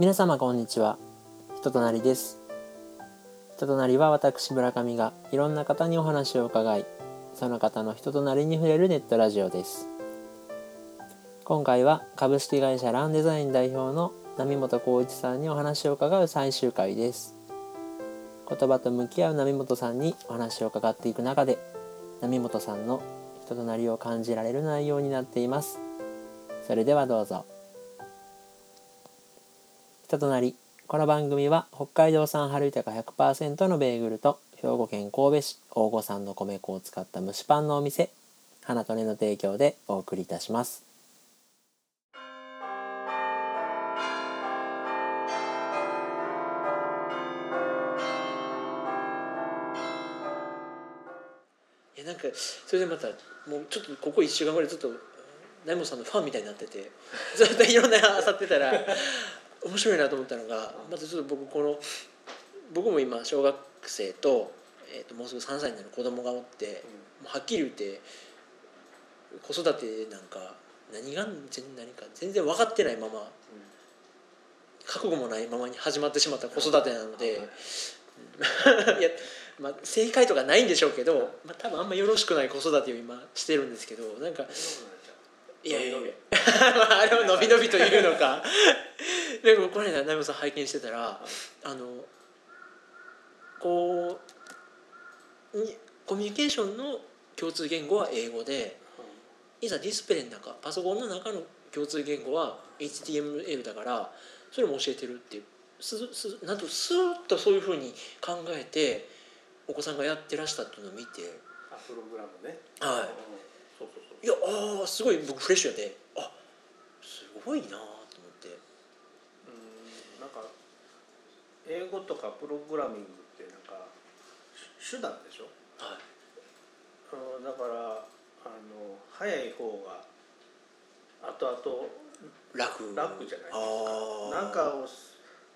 皆様こんにちは。人となりです。人となりは私村上がいろんな方にお話を伺いその方の人となりに触れるネットラジオです。今回は株式会社ランデザイン代表の波本浩一さんにお話を伺う最終回です。言葉と向き合う波本さんにお話を伺っていく中で波本さんの人となりを感じられる内容になっています。それではどうぞ。人となりこの番組は北海道産春豊100%のベーグルと兵庫県神戸市大御産の米粉を使った蒸しパンのお店花と根の提供でお送りいたします。いやなんかそれでまたもうちょっとここ1週間ぐらいずっと大門さんのファンみたいになってて ずっといろんなあさってたら面白いなと思ったのがまずちょっと僕この僕も今小学生と,、えー、ともうすぐ3歳になる子供がおって、もうはっきり言って子育てなんか何が全何か全然分かってないまま覚悟もないままに始まってしまった子育てなので、いやまあ、正解とかないんでしょうけど、まあ、多分あんまよろしくない子育てを今してるんですけどなんかいやいやいや あれを伸び伸びというのかでもこの間ナミさん拝見してたらあのこうにコミュニケーションの共通言語は英語でいざディスプレイの中パソコンの中の共通言語は HTML だからそれも教えてるっていう。すすなんとスーッとそういうふうに考えてお子さんがやってらしたっていうのを見て。あプログラムね。はい。いやあーすごい僕フレッシュやで。あすごいなと思ってうんなんか英語とかプログラミングってなんか手手段でしょ？はい。うんだからあの早い方が後々楽。楽じゃないですか。なんかを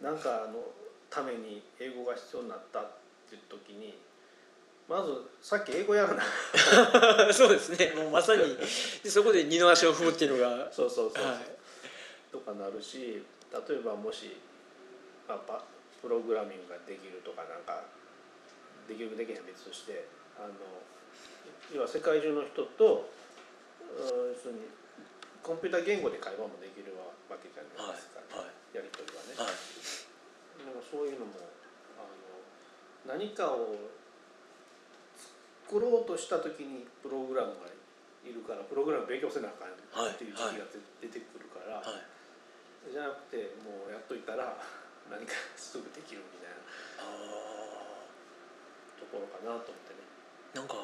なんかのために英語が必要になったっていう時にまずさっき英語やるな。そうですね。もうまさにでそこで二の足を踏むっていうのがそうそうそうはい。とかなるし例えばもし、まあ、パプログラミングができるとかなんかできるできへんは別として。あの要は世界中の人とうん要するにコンピューター言語で会話もできるわけじゃないですか、はいやり取りはね。はい。なんかそういうのもあの何かを作ろうとした時にプログラムがいるからプログラム勉強せなあかんっていう時期が出てくるから、はい。じゃなくてもうやっといたら何かすぐできるみたいなあところかなと思ってね。ーなんか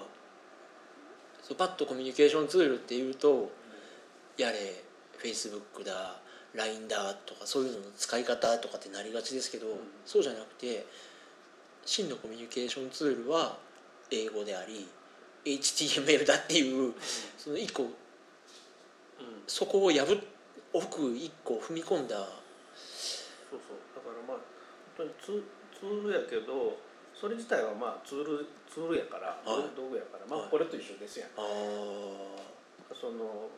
そうパッとコミュニケーションツールっていうとやれ Facebook だ LINE だとかそういうのの使い方とかってなりがちですけど、ん。そうじゃなくて真のコミュニケーションツールは英語であり HTML だっていうその一個うん。そこを破っ奥一個踏み込んだそうそうツールやけどそれ自体はまあツールツールやから、はい。道具やからまはい。あこれと一緒ですやん。あー。その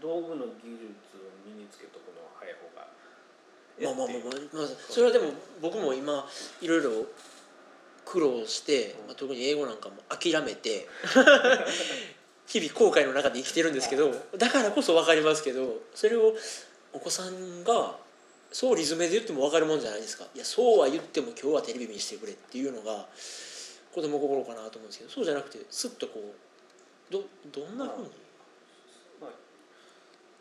道具の技術を身につけとくのは早い方がまあまあまあ、まあ、それはでも僕も今いろいろ苦労して、まあ、特に英語なんかも諦めて 日々後悔の中で生きてるんですけどだからこそ分かりますけどそれをお子さんがそうリズムで言っても分かるもんじゃないですか。いやそうは言っても今日はテレビ見してくれっていうのが子供心かなと思うんですけどそうじゃなくてスッとこうどどんなふうに、まあ、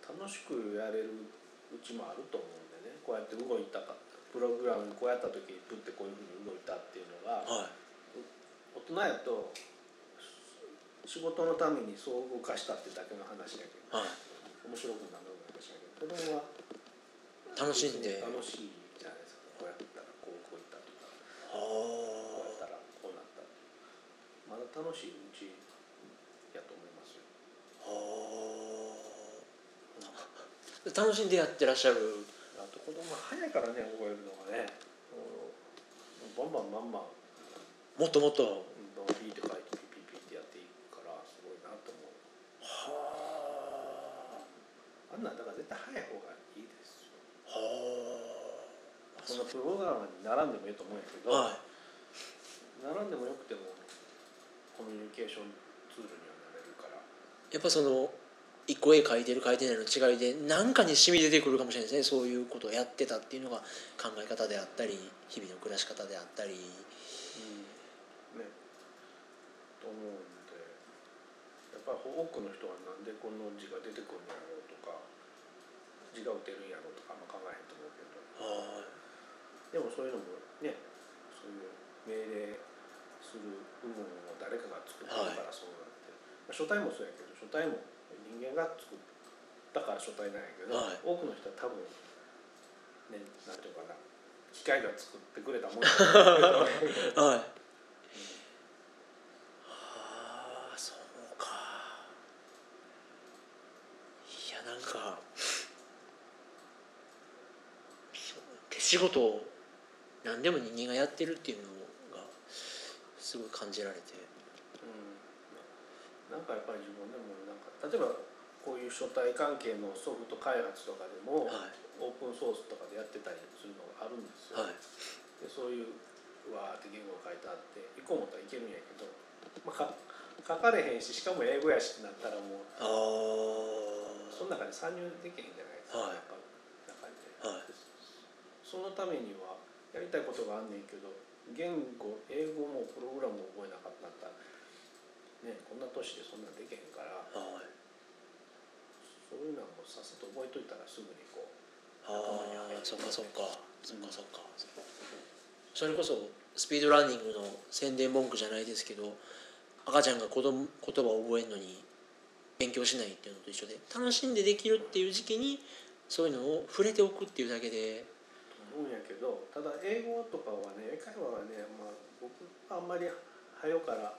楽しくやれるうちもあると思うんでね。こうやって動いたかプログラムこうやった時プッてこういうふうに動いたっていうのがはい大人やと仕事のためにそう動かしたってだけの話だけどはい、面白くなる話だけど子供は楽しんで。楽しいじゃないですかこうやったらこう動いたとかこうやったらこうなったまだ楽しいうちやと思いますよはあ楽しんでやってらっしゃるあと子供は早いからね覚えるのがねバンバンバンバンもっともっとピーって書いてピピピってやっていくからすごいなと思う。はあ。んなんだから絶対早い方がそんなプログラマーに並んでもいいと思うんやけど、は並んでもよくてもコミュニケーションツールにはなれるから。いやっぱその一個絵描いてる描いてないの違いで何かに染み出てくるかもしれないですね。そういうことをやってたっていうのが考え方であったり日々の暮らし方であったり。ね。と思うんで。やっぱり多くの人はなんでこの字が出てくるんやろうとか字が打てるんやろうとかあんま考えへんと思うけど。はでもそういうのもねそういう命令する部分を誰かが作ってるからそうなって、まあ書体もそうやけど書体も人間が作ったから書体なんやけど、はい。多くの人は多分ねなんていうかな機械が作ってくれたもんやと思う。けどい。はいはあそうか。いやなんかそう手仕事を何でも人間がやってるっていうのがすごい感じられて。うん。なんかやっぱり自分でもなんか例えばこういう書体関係のソフト開発とかでも、はい。オープンソースとかでやってたりするのがあるんですよ、はい。でそういうわーって言語が書いてあって行こう思ったらいけるんやけど、まあ、か書かれへんししかも英語やしってなったらもうその中に参入できへんじゃないですか、はい。やっぱ中で、はい。そのためにはやりたいことがあんねんけど言語英語もプログラムも覚えなかったらねこんな年でそんなんできへんからはい。そういうのもさっさと覚えといたらすぐにこうああそっかそっか。そっかそっか。それこそスピードランニングの宣伝文句じゃないですけど赤ちゃんが子供言葉を覚えるのに勉強しないっていうのと一緒で楽しんでできるっていう時期にそういうのを触れておくっていうだけで思うんやけどただ英語とかはね英会話はね、まあ、僕はあんまり早から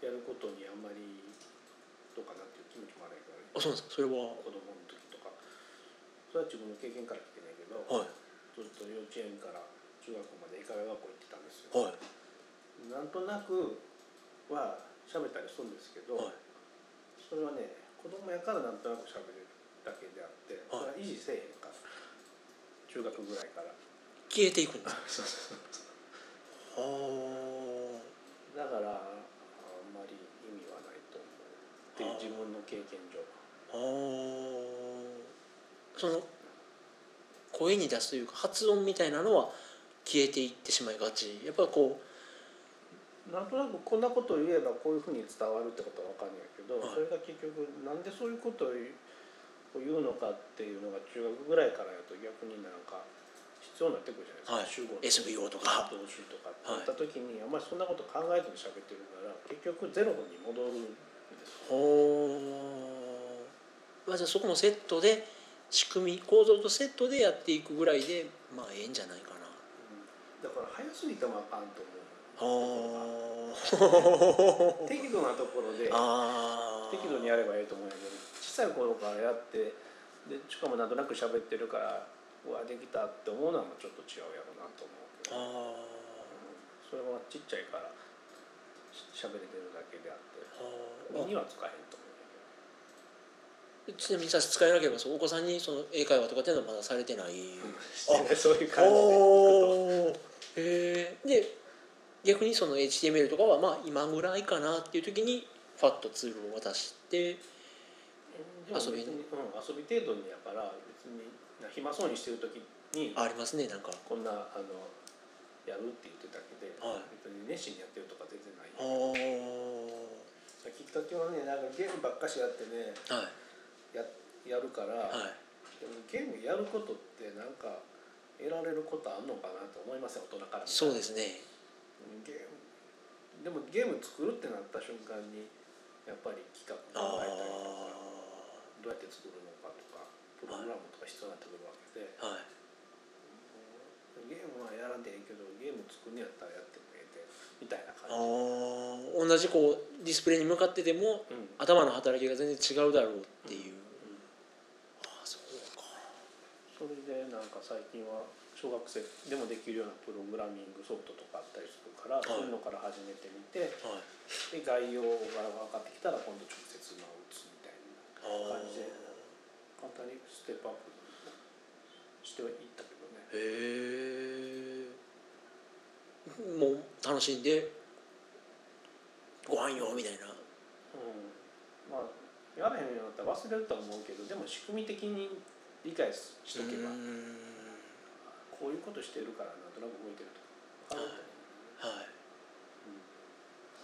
やることにあんまりどうかなっていう気持ちもあるけどね。あそうなんですか？それは？子供の時とか。それは自分の経験から来てないけど、はい。ずっと幼稚園から中学校まで英会話学校行ってたんですよ、はい。なんとなくは喋ったりするんですけど、はい。それはね子供やからなんとなく喋るだけであってそれは維持せえへんから。中学ぐらいから消えていくんです。そうそうはだからあんまり意味はないと思うっていう自分の経験上。ああ。その声に出すというか発音みたいなのは消えていってしまいがち。やっぱこなんとなくこんなことを言えばこういうふうに伝わるってことは分かんないけど、はい。それが結局なんでそういうことを言うのかっていうのが中学ぐらいからやと逆になんか必要になってくるじゃないですか、はい。主語 SVO とか。動詞とか。って言った時に、あんまりそんなこと考えずに喋ってるから結局ゼロに戻るんですまあじゃあそこもセットで仕組み構造とセットでやっていくぐらいでまあええんじゃないかな。うん。だから早すぎてもあかんと思う。あ適度なところであ適度にやればいいと思うんやけど小さい頃からやってでしかもなんとなく喋ってるからうわできたって思うのはちょっと違うやろうなと思うけど、あうんそれはちっちゃいからし喋れてるだけであってあ身には使えへんと思うちなみにさ使えなければそうお子さんにその英会話とかっていうのはまだされてない？そういう感じ。でへえで逆にその HTML とかはまあ今ぐらいかなっていう時にファッとツールを渡して遊びに、うん、遊び程度にやから別に暇そうにしてる時にありますねなんか。こんなあのやるって言ってただけで、はい。別に熱心にやってるとか全然ない。きっかけはねなんかゲームばっかしやってねはい。ややるから、はい。でもゲームやることってなんか得られることあんのかなと思いますよ大人からそうですね。ゲームでもゲーム作るってなった瞬間にやっぱり企画あ考えたりとかあどうやって作るのかとかプログラムとか必要になってくるわけで、はい。ゲームはやらんでええけどゲーム作るんやったらやってもええでみたいなあ感じ、ー同じこうディスプレイに向かっててもうん。頭の働きが全然違うだろうっていう、ああそうか。それでなんか最近は小学生でもできるようなプログラミングソフトとかあったりするから、い。そういうのから始めてみてはい。で概要が分かってきたら今度直接まあ打つみたいなあ感じで簡単にステップアップしてはいったけどね。へえもう楽しんでご飯よみたいな。うん、まあやらへんようになったら忘れるとは思うけどでも仕組み的に理解ししとけばうん。こういうことしてるからなんとなく動いてると。か分かると思うはい、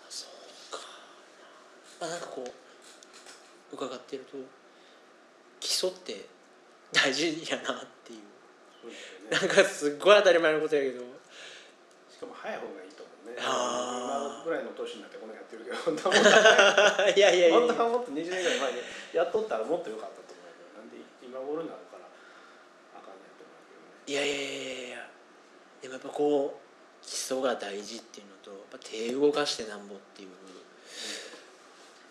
あそうか。まあなんかこう伺ってると基礎って大事やなっていう。そうなんかすっごい当たり前のことやけど。しかも早い方がいいと思うね。あー。今ぐらいの年になってこのやってるけど本当はもっといやいやいや。本当はもっと20年ぐらい前にやっとったらもっと良かったと思うけどなんで今頃になるからあかんねんと思うけどね。いやいやいやいや。でもやっぱこう基礎が大事っていうのとやっぱ手動かしてなんぼっていう。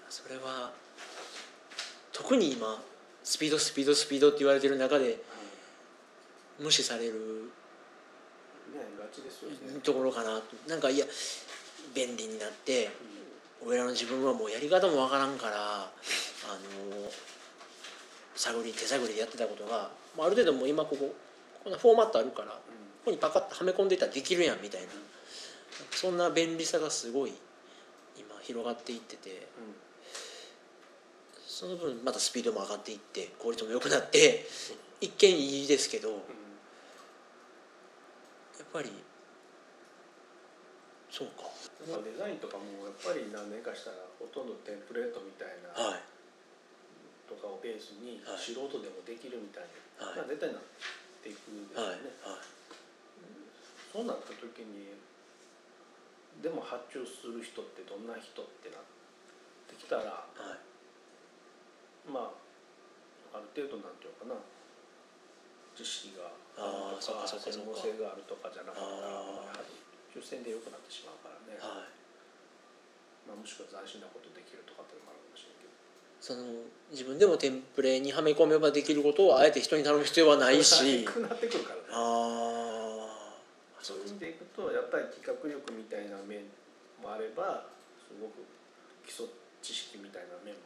それは特に今スピードスピードスピードって言われてる中で無視されるところかなと。なんかいや便利になって俺らの自分はもうやり方もわからんからあの探り手探りでやってたことが、まあ、ある程度もう今こここんなフォーマットあるからここにパカッとはめ込んでいったらできるやんみたいな。そんな便利さがすごい今広がっていっててその分またスピードも上がっていって効率も良くなって一見いいですけどやっぱりそうか。なんかデザインとかもやっぱり何年かしたらほとんどテンプレートみたいなはい。とかをベースにはい。素人でもできるみたいな、はい。まあ絶対なっていくんですよはい。ね、はい。そうなった時にでも発注する人ってどんな人ってなってきたらはいまあある程度なんていうのかな。知識があるとか専門性があるとかじゃなかったらあー。まあ抽選で良くなってしまうからね、はい。まあ、もしくは斬新なことできるとかっていうのもあるかもしれないけど。その自分でもテンプレにはめ込めばできることをあえて人に頼む必要はないし。なってくるからね。ああそういう意味でいくとやっぱり企画力みたいな面もあればすごく基礎知識みたいな面も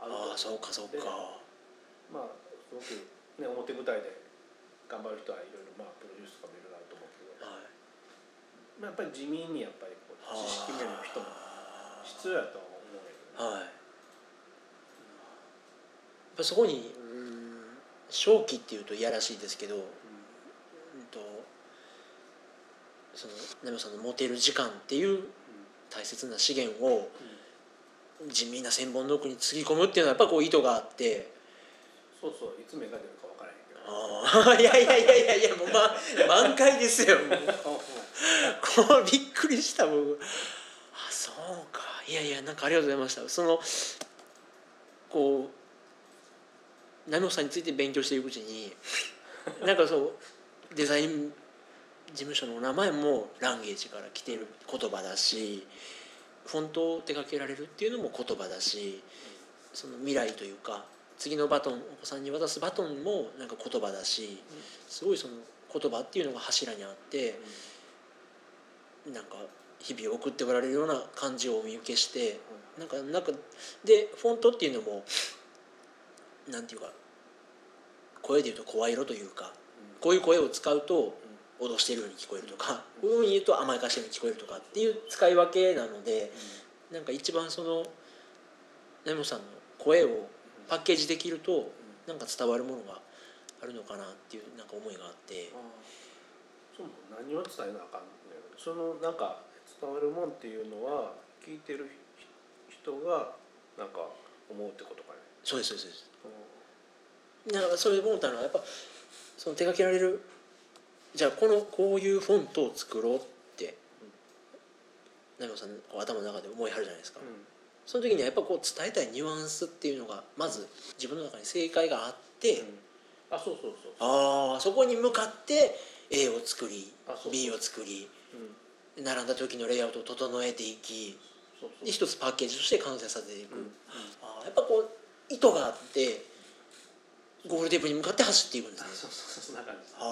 あるとああそうかそうでかまあすごくね表舞台で頑張る人はいろいろまあプロデュースとかもいろいろあると思うけど、はい。まあ、やっぱり地味にやっぱりこう知識面の人もあ必要やとは思うけどね。ーはい。やっぱそこにうん。正気っていうといやらしいですけど、うん。とそのナミさんの持てる時間っていう大切な資源を地味な千本ノックにつぎ込むっていうのはやっぱこう意図があって。そうそういつ芽が出るか分からへんけど。ああいやいやいやいやいやもう、ま、満開ですよもう。びっくりした僕。あそうか。いやいやなんかありがとうございました。そのこう波本さんについて勉強していくうちになんかそうデザイン事務所のお名前もランゲージから来てる言葉だしフォントを手掛けられるっていうのも言葉だしその未来というか次のバトンお子さんに渡すバトンもなんか言葉だしすごいその言葉っていうのが柱にあってなんか日々送っておられるような感じをお見受けしてなんかなんかでフォントっていうのもなんていうか声で言うと声色というかこういう声を使うと脅してるように聞こえるとかこういうふうに言うと甘やかしてるように聞こえるとかっていう使い分けなのでなんか一番その根本さんの声をパッケージできるとなんか伝わるものがあるのかなっていうなんか思いがあって。そう何を伝えなあかんそのなんか伝わるもんっていうのは聞いてる人がなんか思うってことかね。そうですそうですそうです。だからそれで思ったのはやっぱその手掛けられるじゃあこのこういうフォントを作ろうって成本さん頭の中で思いはるじゃないですか、その時にはやっぱこう伝えたいニュアンスっていうのがまず自分の中に正解があって、あそうそうそう。ああそこに向かって A を作りあそうそう B を作りうん。並んだ時のレイアウトを整えていきそうそう。で一つパッケージとして完成させていく、うん。あーやっぱこう意図があってゴールテープに向かって走っていくんですね。あそうそうそうそんな感じ。あ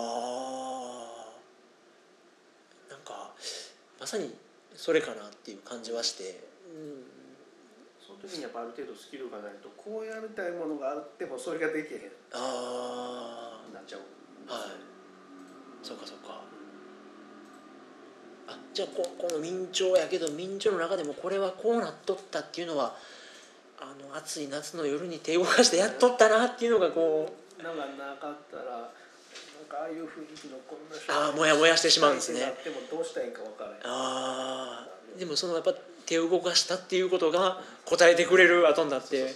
ー。なんかまさにそれかなっていう感じはして、うん、その時にやっぱある程度スキルがないとこうやりたいものがあってもそれができへん。あなっちゃうはい。そうかそうか。あじゃあここの明朝やけど明朝の中でもこれはこうなっとったっていうのはあの暑い夏の夜に手を動かしてやっとったなっていうのがこうなんかなかったらなんかああいう雰囲気のこんな人ああもやもやしてしまうんですね。なってもどうしたらいいか分からないああでもそのやっぱ手を動かしたっていうことが答えてくれる後になって。はあ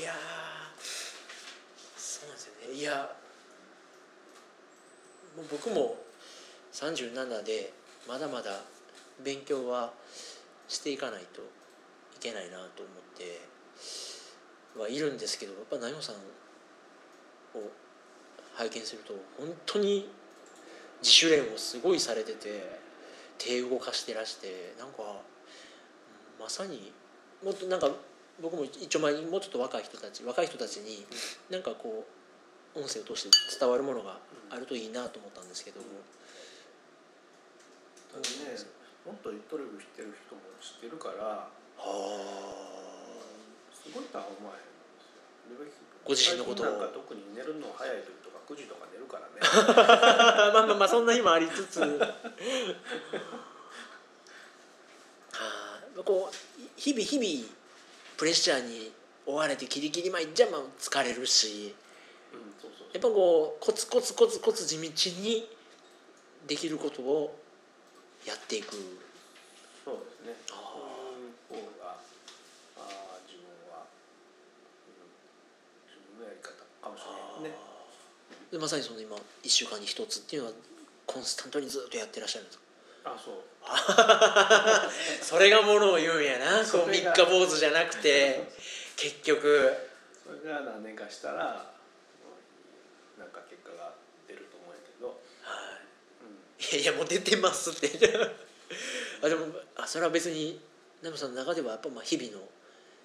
いやーそうなんですよね。いやもう僕も37でまだまだ勉強はしていかないといけないなと思ってはいるんですけどやっぱ南陽さんを拝見すると本当に自主練をすごいされてて手動かしてらしてなんかうんまさにもっとなんか僕も一応前にもうちょっと若い人たち若い人たちになんかこう音声を通して伝わるものがあるといいなと思ったんですけど。も。ただねもっとる人も知ってるからはあすごいとは思わへんんですよ。ご自身のことをなんか特に寝るの早い時とか9時とか寝るからね。まあまあまあそんな日もありつつ。はあ。こう日々日々プレッシャーに追われてキリキリ前じゃまあ疲れるし。うんそうそうやっぱこうコツコツコツコツ地道にできることをやっていく。そうですね。あそういう方があー自分は、うん、自分のやり方かもしれないね。でまさにその今1週間に一つっていうのはコンスタントにずっとやってらっしゃるんですか？あそう。それがものを言うんやな。こう三日坊主じゃなくて 結局。それが何年かしたらうんなんか結果が出ると思うんやけど、はい。うん、いやいやもう出てますって。あでもあそれは別にナムさんの中ではやっぱまあ日々の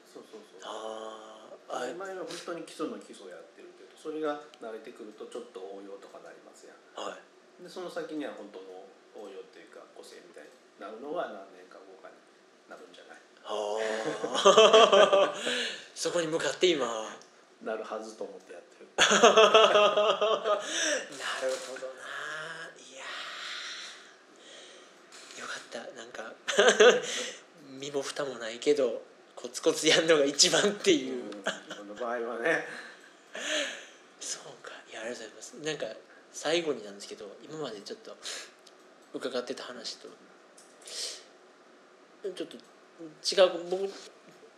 そうそうそう。あーあ前前は本当に基礎の基礎をやってるけどそれが慣れてくるとちょっと応用とかなりますやん。はい。でその先には本当の応用っていうか個性みたいになるのが何年か後かになるんじゃない？あー。そこに向かって今。なるなるはずと思ってやって るほどな。いやー。よかった。なんか身も蓋もないけどコツコツやるのが一番っていう、うんその場合はね。そうか。いやありがとうございます。なんか最後になんですけど今までちょっと伺ってた話とちょっと違う僕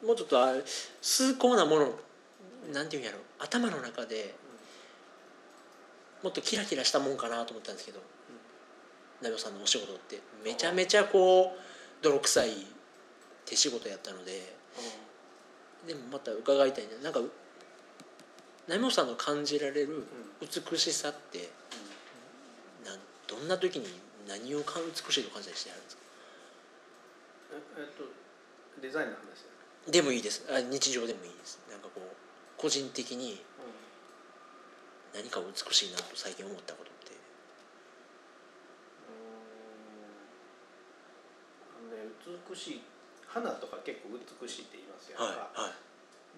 もうちょっとあ崇高なものなんていうんやろ。頭の中でもっとキラキラしたもんかなと思ったんですけど成尾さんのお仕事って。めちゃめちゃこう泥臭い手仕事やったのででもまた伺いたいな。なんか成尾さんの感じられる美しさってなんどんな時に何をか美しいと感じたりしてあるんですか？ええっとデザインの話でもいいです。あ日常でもいいです。なんかこう個人的に何か美しいなと最近思ったことって。うん。ね美しい花とか結構美しいって言いますよ、はいは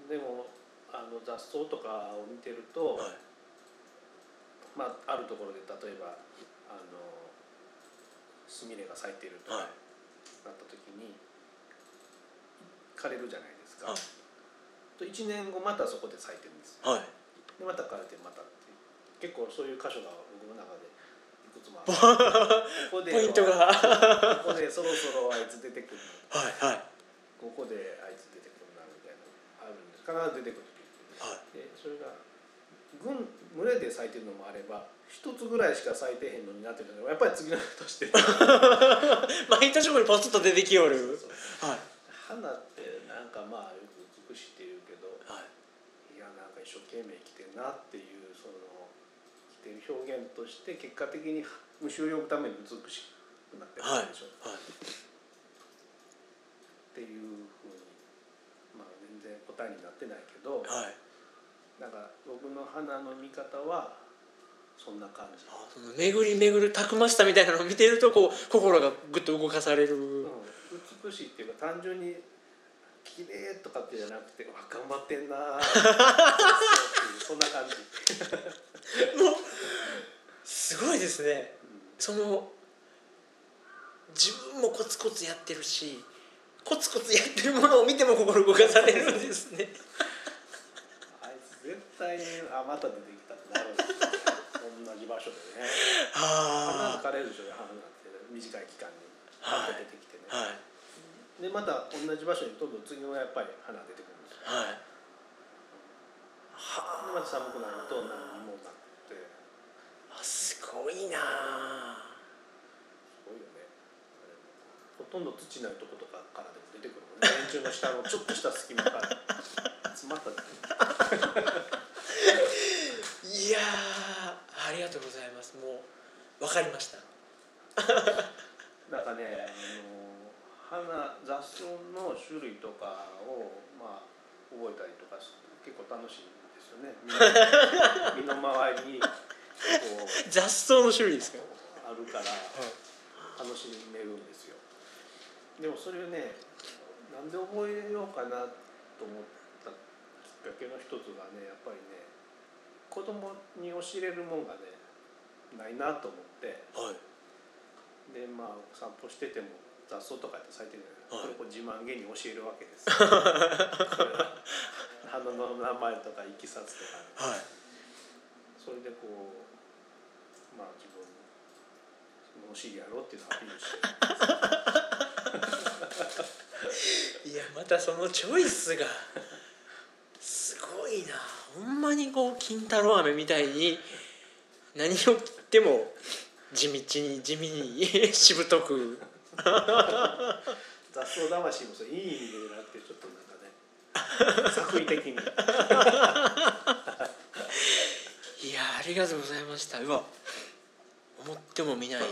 でもあの雑草とかを見てると、いはい。まあ、あるところで例えばあのスミレが咲いてるとかはい。なった時に枯れるじゃないですか、はい。と1年後またそこで咲いてるんですよ。はい。でまた枯れてまたって結構そういう箇所が僕の中でここでポイントが。ここでそろそろあいつ出てくるはいはい。ここであいつ出てくるなみたいなあるんです必ず出てくる。時はい。でそれが群群れで咲いてるのもあれば一つぐらいしか咲いてへんのになってるのがやっぱり次の人として。毎年ここにポツッと出てきよる。はい。花ってなんかまあよく美しいって言うけどはい。いやなんか一生懸命生きてんなっていう生きてる表現として結果的に虫を呼ぶために美しくなってるはいでしょ、はい。っていうふうにまあ全然答えになってないけどはい。なんか僕の花の見方はそんな感じ、あその巡り巡るたくましさみたいなのを見てるとこう心がぐっと動かされる、うん、美しいっていうか単純に綺麗とかってじゃなくて わ頑張ってんなー。そうっていうそんな感じ、もうすごいですね。うんその自分もコツコツやってるしコツコツやってるものを見ても心動かされるんですね。あいつ絶対にあまた出てきたってなるんですよね同じ場所でね。あ花枯れるでしょ花なんて短い期間にはい花出てきてね、あはい。でまた同じ場所にどんどん次のやっぱり花出てくるんですよ。はい。でまた寒くなると何にもなってあすごいな。あすごいよね。ほとんど土ないとことかからでも出てくるもんね。電柱の下の ちょっとした隙間から。詰まったいやーありがとうございます。もう分かりました。なんかねあの花雑草の種類とかをまあ覚えたりとかす結構楽しいんですよね。身の回りに雑草の種類ですか？あるから楽しめるんですよ。でもそれをねなんで覚えようかなと思ったきっかけの一つがねやっぱりね子供に教えれるもんがねないなと思って。はい。でまあ散歩してても雑草とかやって咲いてるじゃない。はい。これこう自慢げに教えるわけです。花の名前とかいきさつとか、はい。それでこうまあ自分物知りやろうっていうのをアピールし。て いやまたそのチョイスがすごいな。ほんまにこう金太郎飴みたいに何を切っても地道に地味にしぶとく。雑草魂もそれいい意味でなくてちょっとなんかね。作為的に。いやありがとうございました。うわ思ってもみない。あん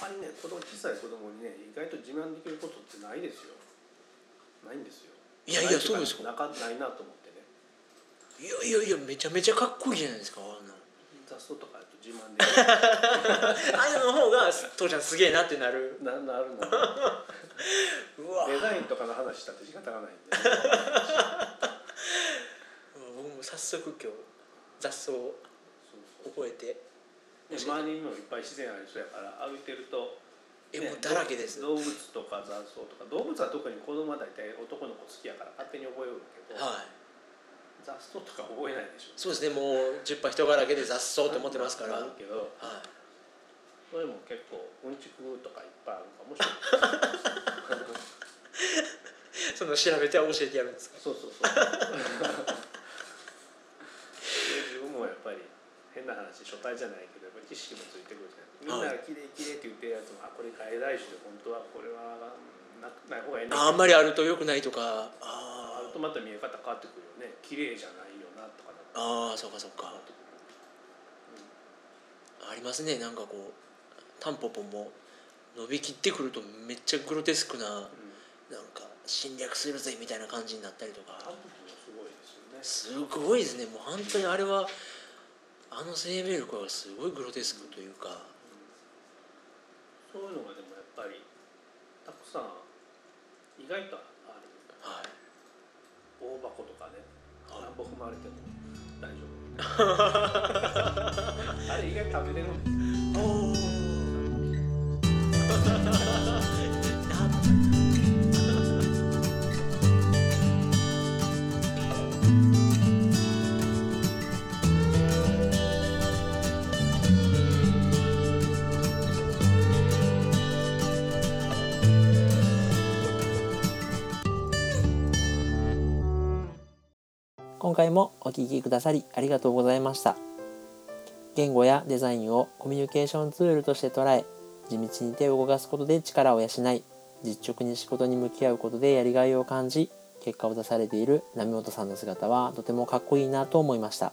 まりね子供小さい子供にね意外と自慢できることってないですよ。ないんですよ。いやいやそうですかなかないなと思ってね。いやいやいやめちゃめちゃかっこいいじゃないですかあんな。雑草とか自慢でき ああいうのの方が父ちゃんすげえなってなる。るななるな うわデザインとかの話したって仕方がないんで 僕も早速今日雑草を覚えて周りに。もいっぱい自然ありそうやから歩いてるとねえもうだらけです。動物とか雑草とか動物は特に子供は大体男の子好きやから勝手に覚えるんだけど、はい。雑草とか覚えないでしょ。そうですねもう10羽人柄けで雑草って思ってますから、あはるけどい、それも結構うんちくとかいっぱいあるかもしれない その調べては教えてやるんですか？そうそうそう。で自分もやっぱり変な話初対じゃないけど知識もついてくるじゃない。みんなが綺麗綺麗って言ってるやつもあこれ外来種で本当はこれはなない方がいいね。ああんまりあると良くないとか。ああるとまた見え方変わってくるよね。綺麗じゃないよなとかあああそうかそうか。ありますねなんかこうタンポポも伸びきってくるとめっちゃグロテスクなうん。なんか侵略するぜみたいな感じになったりとか。すごいですよね。すごいですね。もう本当にあれはあの生命力はすごいグロテスクというか。そういうのがでもやっぱりたくさん意外とある。はい。大箱とかね。はい。何本踏まれても。大丈夫。あれ意外と食べれるんですよ回もお聞きくださりありがとうございました。言語やデザインをコミュニケーションツールとして捉え地道に手を動かすことで力を養い実直に仕事に向き合うことでやりがいを感じ結果を出されている波本さんの姿はとてもかっこいいなと思いました。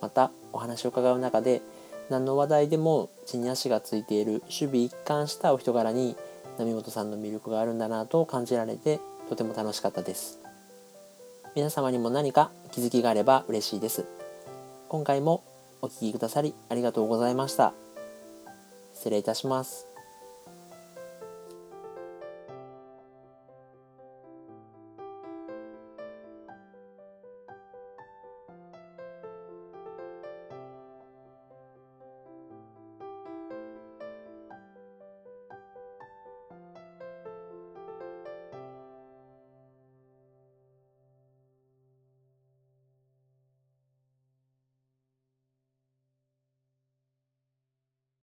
またお話を伺う中で何の話題でも地に足がついている守備一貫したお人柄に波本さんの魅力があるんだなと感じられてとても楽しかったです。皆様にも何か気づきがあれば嬉しいです。今回もお聴きくださりありがとうございました。失礼いたします。